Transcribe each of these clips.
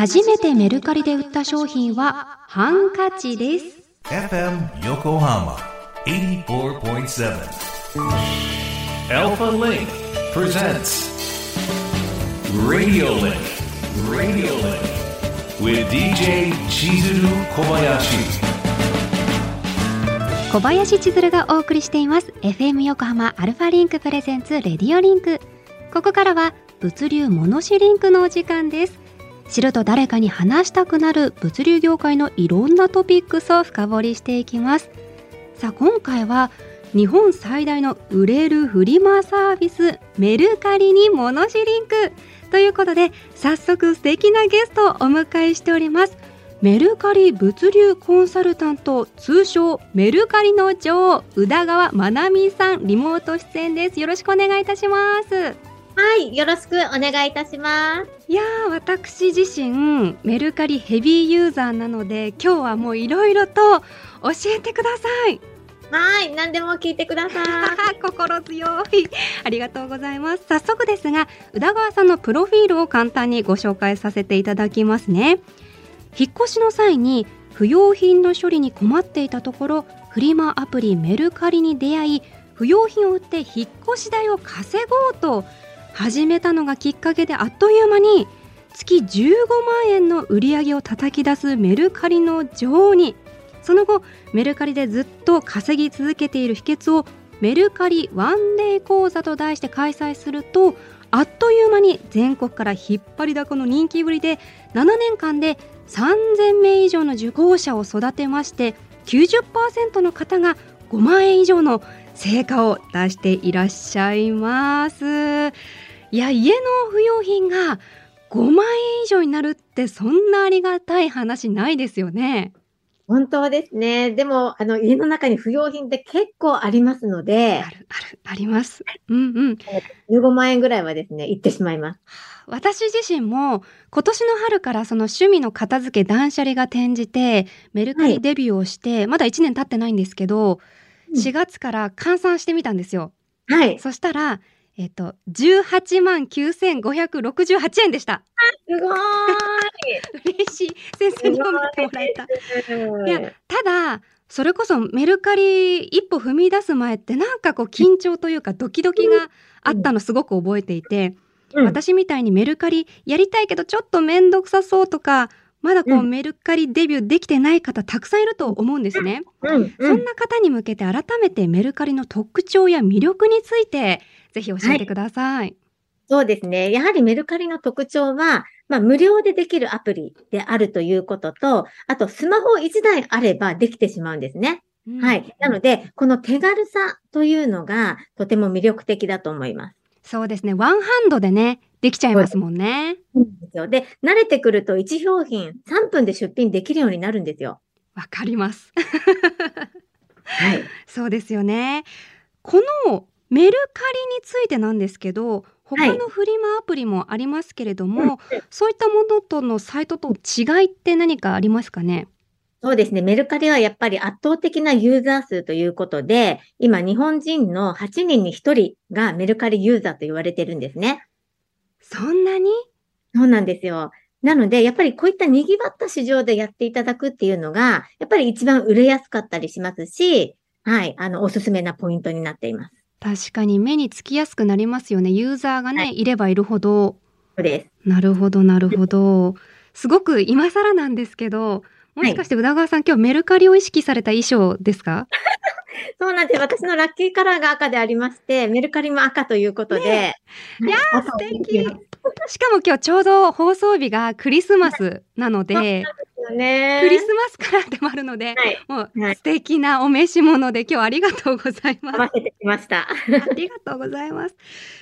初めてメルカリで売った商品はハンカチです。FM Yokohama 84.7 Alpha Link presents Radio Link Radio Link with DJ 千鶴小林小林千鶴がお送りしています。FM 横浜 Alpha Link presents Radio Linkここからは物流モノシリンクのお時間です知ると誰かに話したくなる物流業界のいろんなトピックスを深掘りしていきます。さあ今回は日本最大の売れるフリマサービスメルカリにモノシリンクということで早速素敵なゲストをお迎えしております。メルカリ物流コンサルタント通称メルカリの女王宇田川まなみさんリモート出演です。よろしくお願いいたします。はい、よろしくお願いいたします。いや私自身メルカリヘビーユーザーなので今日はもういろいろと教えてください。はい、何でも聞いてください。心強い。ありがとうございます。早速ですが、宇田川さんのプロフィールを簡単にご紹介させていただきますね。引っ越しの際に不用品の処理に困っていたところ、フリマアプリメルカリに出会い、不用品を売って引っ越し代を稼ごうと始めたのがきっかけであっという間に月15万円の売り上げを叩き出すメルカリの女王にその後メルカリでずっと稼ぎ続けている秘訣をメルカリワンデー講座と題して開催するとあっという間に全国から引っ張りだこの人気ぶりで7年間で3000名以上の受講者を育てまして90%の方が5万円以上の成果を出していらっしゃいます。いや家の不用品が5万円以上になるってそんなありがたい話ないですよね。本当ですね。でも、あの、家の中に不要品って結構ありますので。ある、ある、あります。うんうん。15万円ぐらいはですね、いってしまいます。私自身も今年の春からその趣味の片付け断捨離が転じてメルカリデビューをして、はい、まだ1年経ってないんですけど、4月から換算してみたんですよ。はい。そしたら、えっと、18万9568円でした。すごい 嬉しい。先生に褒めてもらえた。いや、ただ、それこそメルカリ一歩踏み出す前ってなんかこう緊張というかドキドキがあったのすごく覚えていて、うん、私みたいにメルカリやりたいけどちょっと面倒くさそうとかまだこう、メルカリデビューできてない方たくさんいると思うんですね、うんうん、そんな方に向けて改めてメルカリの特徴や魅力についてぜひ教えてください、はい、そうですね。やはりメルカリの特徴は、まあ、無料でできるアプリであるということと、あとスマホ1台あればできてしまうんですね。うん、はい。なので、この手軽さというのがとても魅力的だと思います。そうですね。ワンハンドでね、できちゃいますもんね。でで、慣れてくると1商品3分で出品できるようになるんですよ。わかります。はい。そうですよね。このメルカリについてなんですけど、他のフリマアプリもありますけれども、はい、そういったものとのサイトと違いって何かありますかね？そうですね。メルカリはやっぱり圧倒的なユーザー数ということで、今日本人の8人に1人がメルカリユーザーと言われてるんですね。そんなに？そうなんですよ。なので、やっぱりこういった賑わった市場でやっていただくっていうのが、やっぱり一番売れやすかったりしますし、はい、あの、おすすめなポイントになっています。確かに目につきやすくなりますよね。ユーザーがね、はい、いればいるほど。そうです。なるほど、なるほど。すごく今更なんですけど、もしかして宇田川さん、はい、今日メルカリを意識された衣装ですか？そうなんです。私のラッキーカラーが赤でありまして、メルカリも赤ということで。ね、いやー、素敵。しかも今日ちょうど放送日がクリスマスなので、ね、クリスマスカラーでもあるので、はい、もう素敵なお召し物で今日はありがとうございます。合わせてきました。ありがとうございます。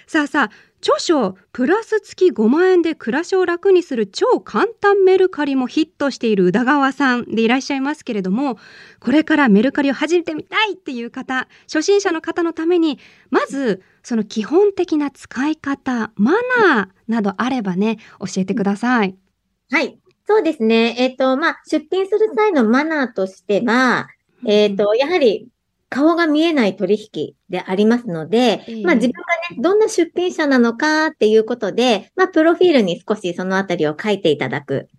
さあさあ、著書プラス月5万円で暮らしを楽にする超簡単メルカリもヒットしている宇田川さんでいらっしゃいますけれどもこれからメルカリを始めてみたいっていう方初心者の方のためにまずその基本的な使い方マナーなどあればね教えてください。はいそうですね。えっ、ー、と、まあ、出品する際のマナーとしては、えっ、ー、と、やはり顔が見えない取引でありますので、まあ自分がね、どんな出品者なのかっていうことで、まあプロフィールに少しそのあたりを書いていただく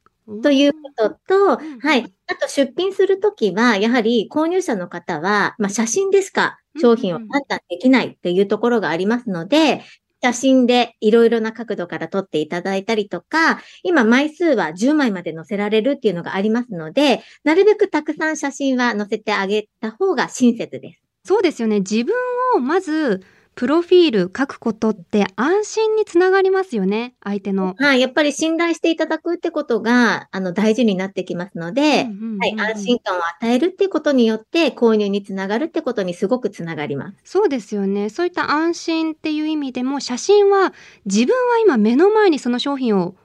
ということと、うん。はい。あと出品するときは、やはり購入者の方は、まあ、写真でしか商品を判断できないっていうところがありますので、写真でいろいろな角度から撮っていただいたりとか、今枚数は10枚まで載せられるっていうのがありますので、なるべくたくさん写真は載せてあげた方が親切です。そうですよね。自分をまずプロフィール書くことって安心につながりますよね。相手の。はい。やっぱり信頼していただくってことが、あの、大事になってきますので、はい。安心感を与えるってことによって、購入につながるってことにすごくつながります。そうですよね。そういった安心っていう意味でも写真は自分は今目の前にその商品を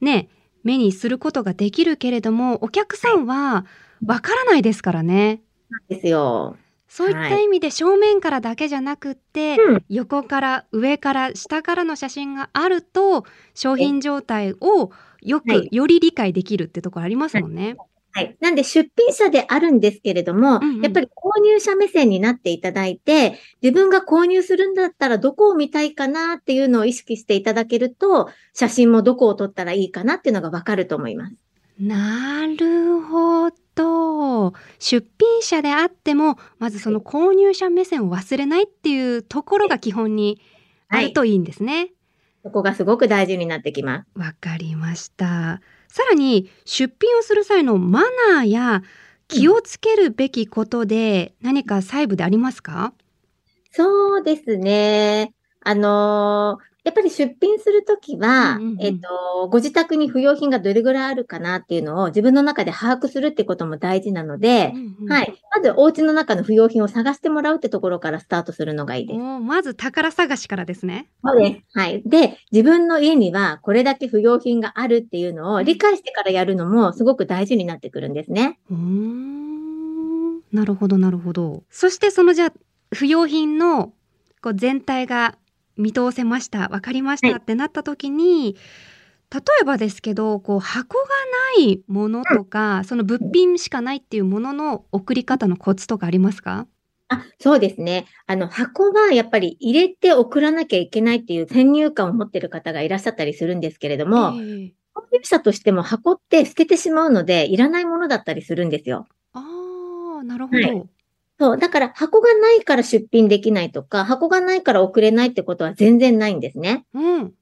ね、目にすることができるけれども、お客さんはわからないですからね。ですよ。そういった意味で正面からだけじゃなくって、うん横から上から下からの写真があると商品状態をよく、はいより理解できるってところありますもんね。はい。なんで出品者であるんですけれども、うんうんやっぱり購入者目線になっていただいて、自分が購入するんだったらどこを見たいかなっていうのを意識していただけると、写真もどこを撮ったらいいかなっていうのがわかると思います。なるほど。出品者であっても、まずその購入者目線を忘れないっていうところが基本にあるといいんですね。そこがすごく大事になってきます。わかりました。さらに出品をする際のマナーや気をつけるべきことで何か細部でありますか？そうですね。あのーやっぱり出品するときは、うんうんうんえっと、ご自宅に不要品がどれぐらいあるかなっていうのを自分の中で把握するってことも大事なので、は。い。まず、お家の中の不要品を探してもらうってところからスタートするのがいいです。まず宝探しからですね。そうです。はい。で、自分の家にはこれだけ不要品があるっていうのを理解してからやるのもすごく大事になってくるんですね。うーん。なるほどなるほど。そしてそのじゃあ不要品のこう全体が見通せました、わかりました、はいってなった時に、例えばですけど、こう箱がないものとか、その物品しかないっていうものの送り方のコツとかありますか？あ、そうですね。あの、箱はやっぱり入れて送らなきゃいけないっていう先入観を持ってる方がいらっしゃったりするんですけれども、ええ購入者としても箱って捨ててしまうので、いらないものだったりするんですよ。ああ、なるほど。はいそう。だから箱がないから出品できないとか、箱がないから送れないってことは全然ないんですね。うん。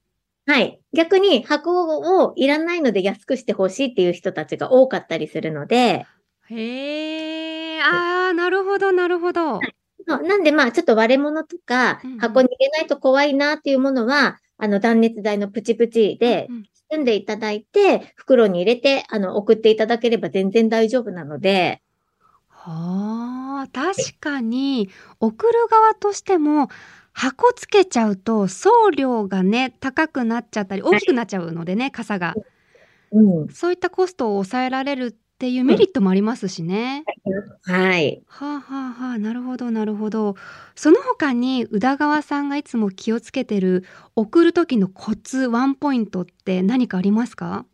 はい。逆に箱をいらないので安くしてほしいっていう人たちが多かったりするので、へえ、ああ、なるほどなるほど。そうなんでまあちょっと割れ物とか箱に入れないと怖いなっていうものは、あの断熱材のプチプチでうん包んでいただいて、袋に入れて、あの、送っていただければ全然大丈夫なので、はあ、確かに送る側としても箱つけちゃうと送料がね高くなっちゃったり大きくなっちゃうのでね、傘がうん。そういったコストを抑えられるっていうメリットもありますしね。はい。はあはあはあなるほどなるほど。その他に宇田川さんがいつも気をつけてる送る時のコツワンポイントって何かありますか？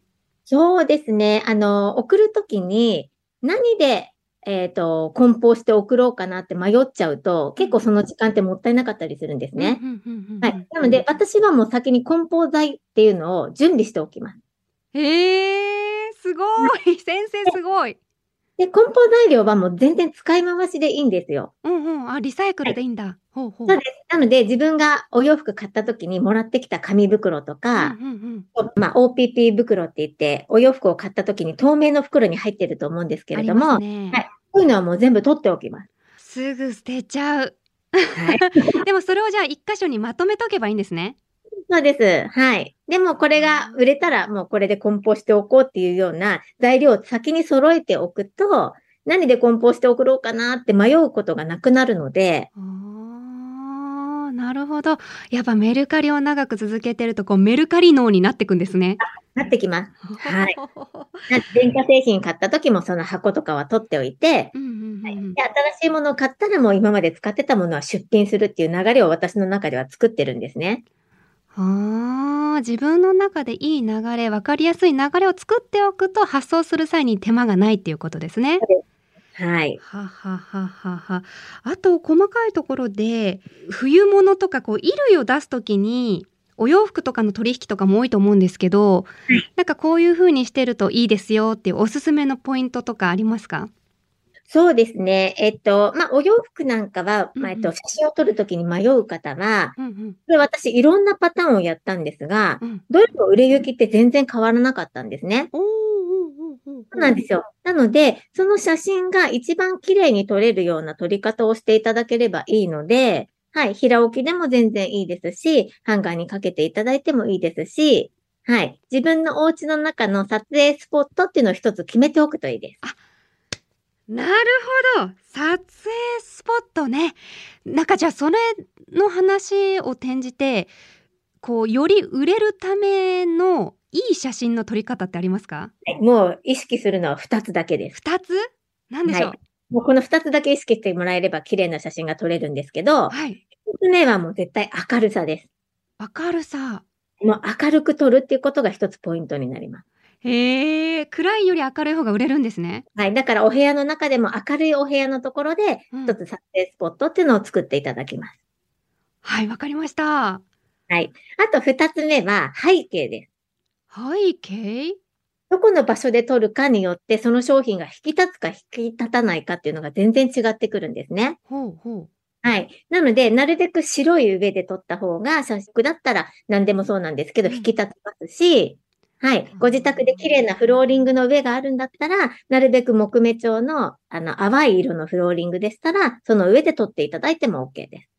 そうですね。あの、送るときに何で、えっと、梱包して送ろうかなって迷っちゃうと、結構その時間ってもったいなかったりするんですね。はい。なので、私はもう先に梱包材っていうのを準備しておきます。へえすごい先生すごい。で、梱包材料はもう全然使い回しでいいんですよ。うんうんあリサイクルでいいんだ。ほうほう。そうです。なので、自分がお洋服買った時にもらってきた紙袋とか、うんうんうんまあ、OPP 袋って言って、お洋服を買った時に透明の袋に入ってると思うんですけれども、ねはいそういうのはもう全部取っておきます。すぐ捨てちゃう。はい。でもそれをじゃあ一箇所にまとめとけばいいんですね。そうです。はい。でもこれが売れたらもうこれで梱包しておこうっていうような材料を先に揃えておくと、何で梱包して送ろうかなって迷うことがなくなるので、なるほど。やっぱメルカリを長く続けてるとこうメルカリ脳になってくんですね。なってきます。はい 電化製品買った時もその箱とかは取っておいて、新しいものを買ったらもう今まで使ってたものは出品するっていう流れを私の中では作ってるんですね。ああ、自分の中でいい流れ、わかりやすい流れを作っておくと発送する際に手間がないっていうことですね。はい。ははははは。あと細かいところで冬物とかこう衣類を出すときにお洋服とかの取引とかも多いと思うんですけど、はいなんかこういう風にしてるといいですよっていうおすすめのポイントとかありますか？そうですね。えっと、まあ、お洋服なんかは、まあ、えっと、うんうん写真を撮るときに迷う方は、うんうんこれ私いろんなパターンをやったんですが、うん。どれも売れ行きって全然変わらなかったんですね。おーおーおーおーそうなんですよ。なので、その写真が一番綺麗に撮れるような撮り方をしていただければいいので、はい、平置きでも全然いいですし、ハンガーにかけていただいてもいいですし、はい、自分のお家の中の撮影スポットっていうのを一つ決めておくといいです。なるほど撮影スポットねなんかじゃあそれの話を転じてこうより売れるためのいい写真の撮り方ってありますか？はいもう意識するのは二つだけです。二つ？なんでしょう？はいもうこの二つだけ意識してもらえれば綺麗な写真が撮れるんですけど、はい一つ目はもう絶対明るさです。明るさもう明るく撮るっていうことが一つポイントになります。へえ暗いより明るい方が売れるんですねはい。だからお部屋の中でも明るいお部屋のところで、うん一つ撮影スポットっていうのを作っていただきます。はいわかりましたはい。あと二つ目は背景です。背景どこの場所で撮るかによって、その商品が引き立つか引き立たないかっていうのが全然違ってくるんですね。ほうほうはい。なので、なるべく白い上で撮った方が、写真だったら何でもそうなんですけど、うん引き立ちますし、はい。ご自宅で綺麗なフローリングの上があるんだったら、なるべく木目調の、あの、淡い色のフローリングでしたら、その上で撮っていただいても OK です。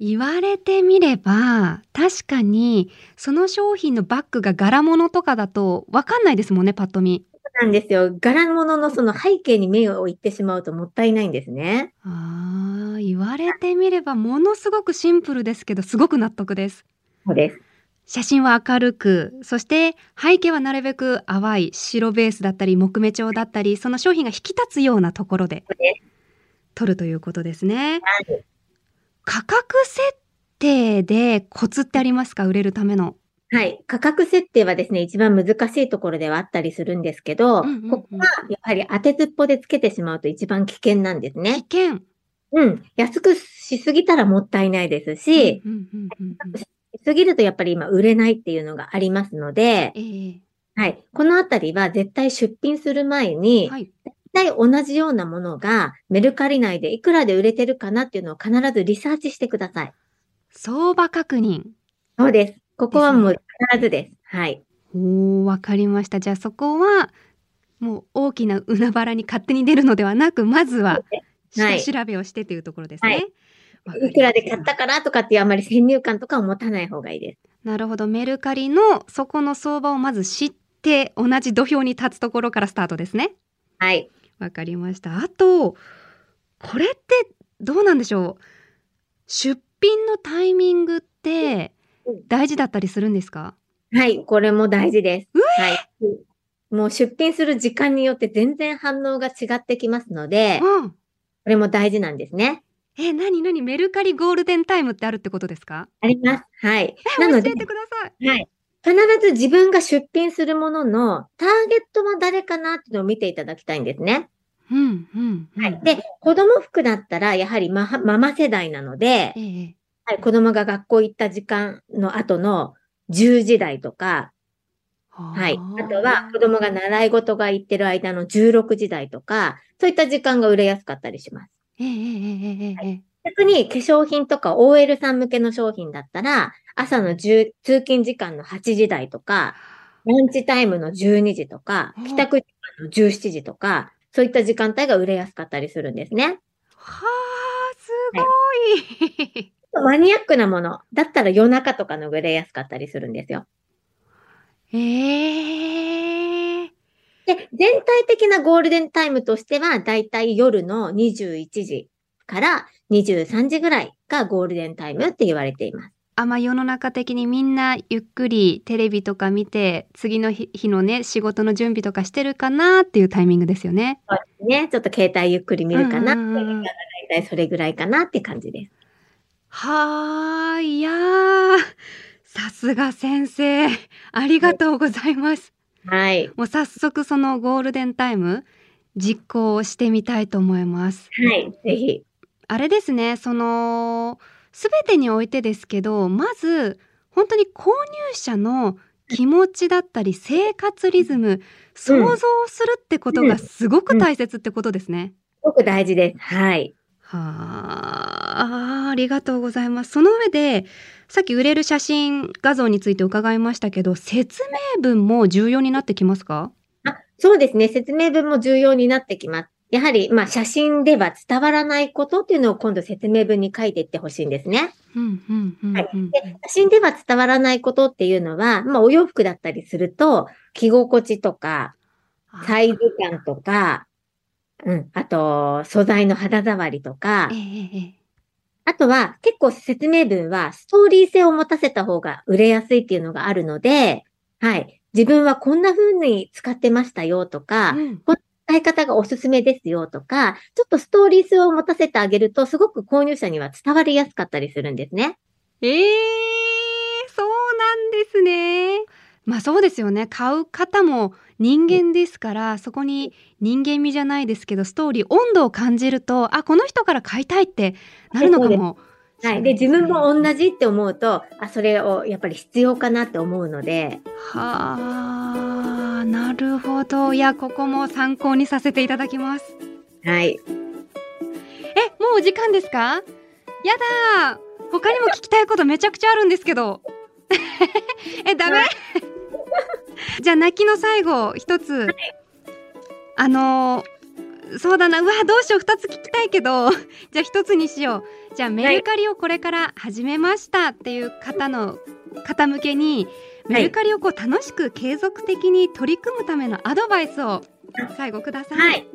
言われてみれば確かにその商品のバッグが柄物とかだとわかんないですもんねパッと見そうなんですよ。柄物のその背景に目を置いてしまうともったいないんですね。あー言われてみればものすごくシンプルですけどすごく納得ですそうです。写真は明るくそして背景はなるべく淡い白ベースだったり木目調だったりその商品が引き立つようなところで撮るということですねはい価格設定でコツってありますか？売れるためのはい。価格設定はですね、一番難しいところではあったりするんですけど、うんうんうんここはやはり当てずっぽでつけてしまうと一番危険なんです危ね。険うん。安くしすぎたらもったいないですし、うんうんうんうんうんしすぎるとやっぱり今売れないっていうのがありますので、ええはい。このあたりは絶対出品する前に、はい絶対同じようなものがメルカリ内でいくらで売れてるかなっていうのを必ずリサーチしてください。相場確認そうです。ここはもう必ずです。はい。おーわかりましたじゃあそこはもう大きな海原に勝手に出るのではなくまずははい下調べをしてというところですね、はいわかりましたいくらで買ったからとかっていうあまり先入観とかを持たない方がいいです。なるほどメルカリのそこの相場をまず知って同じ土俵に立つところからスタートですねはい。わかりましたあとこれってどうなんでしょう？出品のタイミングってうん大事だったりするんですか？はい。これも大事です。はい。もう出品する時間によって全然反応が違ってきますので、こうんれも大事なんですね。え何何？メルカリゴールデンタイムってあるってことですか？あります。はい。えなので教え、てくださいはい。必ず自分が出品するもののターゲットは誰かなっていうのを見ていただきたいんですね。うんうん、はい。で、子供服だったら、やはりママ世代なので、え、はい、子供が学校行った時間の後の10時台とか、はい。あとは、子供が習い事が行ってる間の16時台とか、そういった時間が売れやすかったりします。ええ、ええ、ええ、ええ。逆に化粧品とか OL さん向けの商品だったら、朝の10通勤時間の8時台とか、ランチタイムの12時とかうん、帰宅時間の17時とか、そういった時間帯が売れやすかったりするんですね。はあ、すごい。マニアックなものだったら夜中とかの売れやすかったりするんですよ。ええで、全体的なゴールデンタイムとしては、だいたい夜の21時から23時ぐらいがゴールデンタイムって言われています。あまあ世の中的にみんなゆっくりテレビとか見て次の日日のね仕事の準備とかしてるかなっていうタイミングですよね。そうですね。ちょっと携帯ゆっくり見るかなってうんうんうんうんいうのが、だいたいそれぐらいかなって感じです。はあいやーさすが先生ありがとうございます。はい。もう早速そのゴールデンタイム実行してみたいと思います。はい。ぜひ。あれですねその全てにおいてですけどまず本当に購入者の気持ちだったり生活リズム、想像するってことがすごく大切ってことですね。すごく大事です。はい。はあ、ありがとうございます。その上で、さっき売れる写真画像について伺いましたけど、説明文も重要になってきますか？あそうですね。説明文も重要になってきます。やはり、まあ、写真では伝わらないことっていうのを今度説明文に書いていってほしいんですね。写真では伝わらないことっていうのは、まあ、お洋服だったりすると、着心地とか、サイズ感とか、うん、あと、素材の肌触りとか。え、えええあとは結構説明文はストーリー性を持たせた方が売れやすいっていうのがあるので、はい。自分はこんな風に使ってましたよとか、うん使い方がおすすめですよとか、ちょっとストーリー性を持たせてあげると、すごく購入者には伝わりやすかったりするんですね。ええそうなんですね。まあそうですよね。買う方も人間ですから、そこに人間味じゃないですけど、ストーリー、温度を感じると、あ、この人から買いたいってなるのかも。はい。で、自分も同じって思うと、あ、それをやっぱり必要かなって思うので、はあ、なるほど。いや、ここも参考にさせていただきます。はい。え、もうお時間ですか？やだー他にも聞きたいことめちゃくちゃあるんですけど。え、ダメ？はい じゃあ、泣きの最後、一つ。あのーそうだな。うわ、どうしよう。二つ聞きたいけど。じゃあ、一つにしよう。じゃあ、メルカリをこれから始めましたっていう方の、方向けに、メルカリをこう楽しく継続的に取り組むためのアドバイスを最後ください。はい。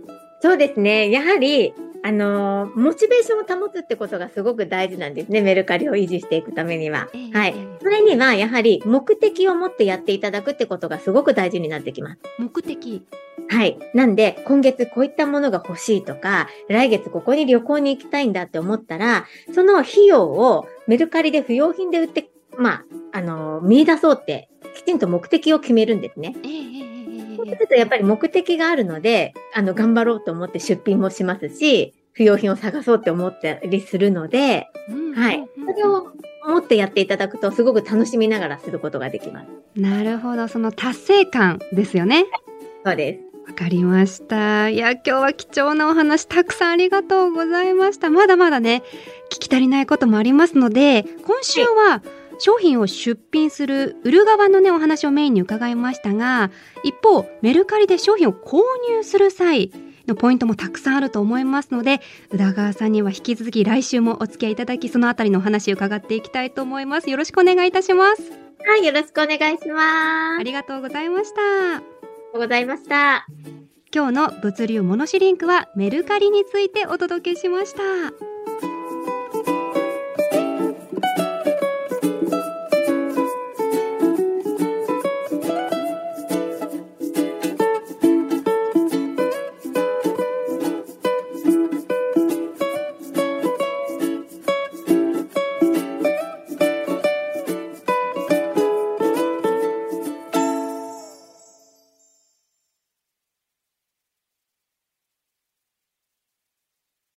そうですね。やはり、あのーモチベーションを保つってことがすごく大事なんですね。メルカリを維持していくためにはええ。はいええ。それには、やはり、目的を持ってやっていただくってことがすごく大事になってきます。目的。はい。なんで、今月こういったものが欲しいとか、来月ここに旅行に行きたいんだって思ったら、その費用をメルカリで不用品で売って、まあ、あのー見出そうって、きちんと目的を決めるんですね。ええええええそうするとやっぱり目的があるので、あの、頑張ろうと思って出品もしますし、不用品を探そうって思ったりするので、うんはい。それを持ってやっていただくと、すごく楽しみながらすることができます。なるほど、その達成感ですよね。そうです。わかりました。いや、今日は貴重なお話たくさんありがとうございました。まだまだね、聞き足りないこともありますので、今週は商品を出品する売る側のね、お話をメインに伺いましたが、一方、メルカリで商品を購入する際のポイントもたくさんあると思いますので、宇田川さんには引き続き来週もお付き合いいただき、そのあたりのお話を伺っていきたいと思います。よろしくお願いいたします。はい、よろしくお願いします。ありありがとうございました。がとうございました。今日の物流モノシリンクはメルカリについてお届けしました。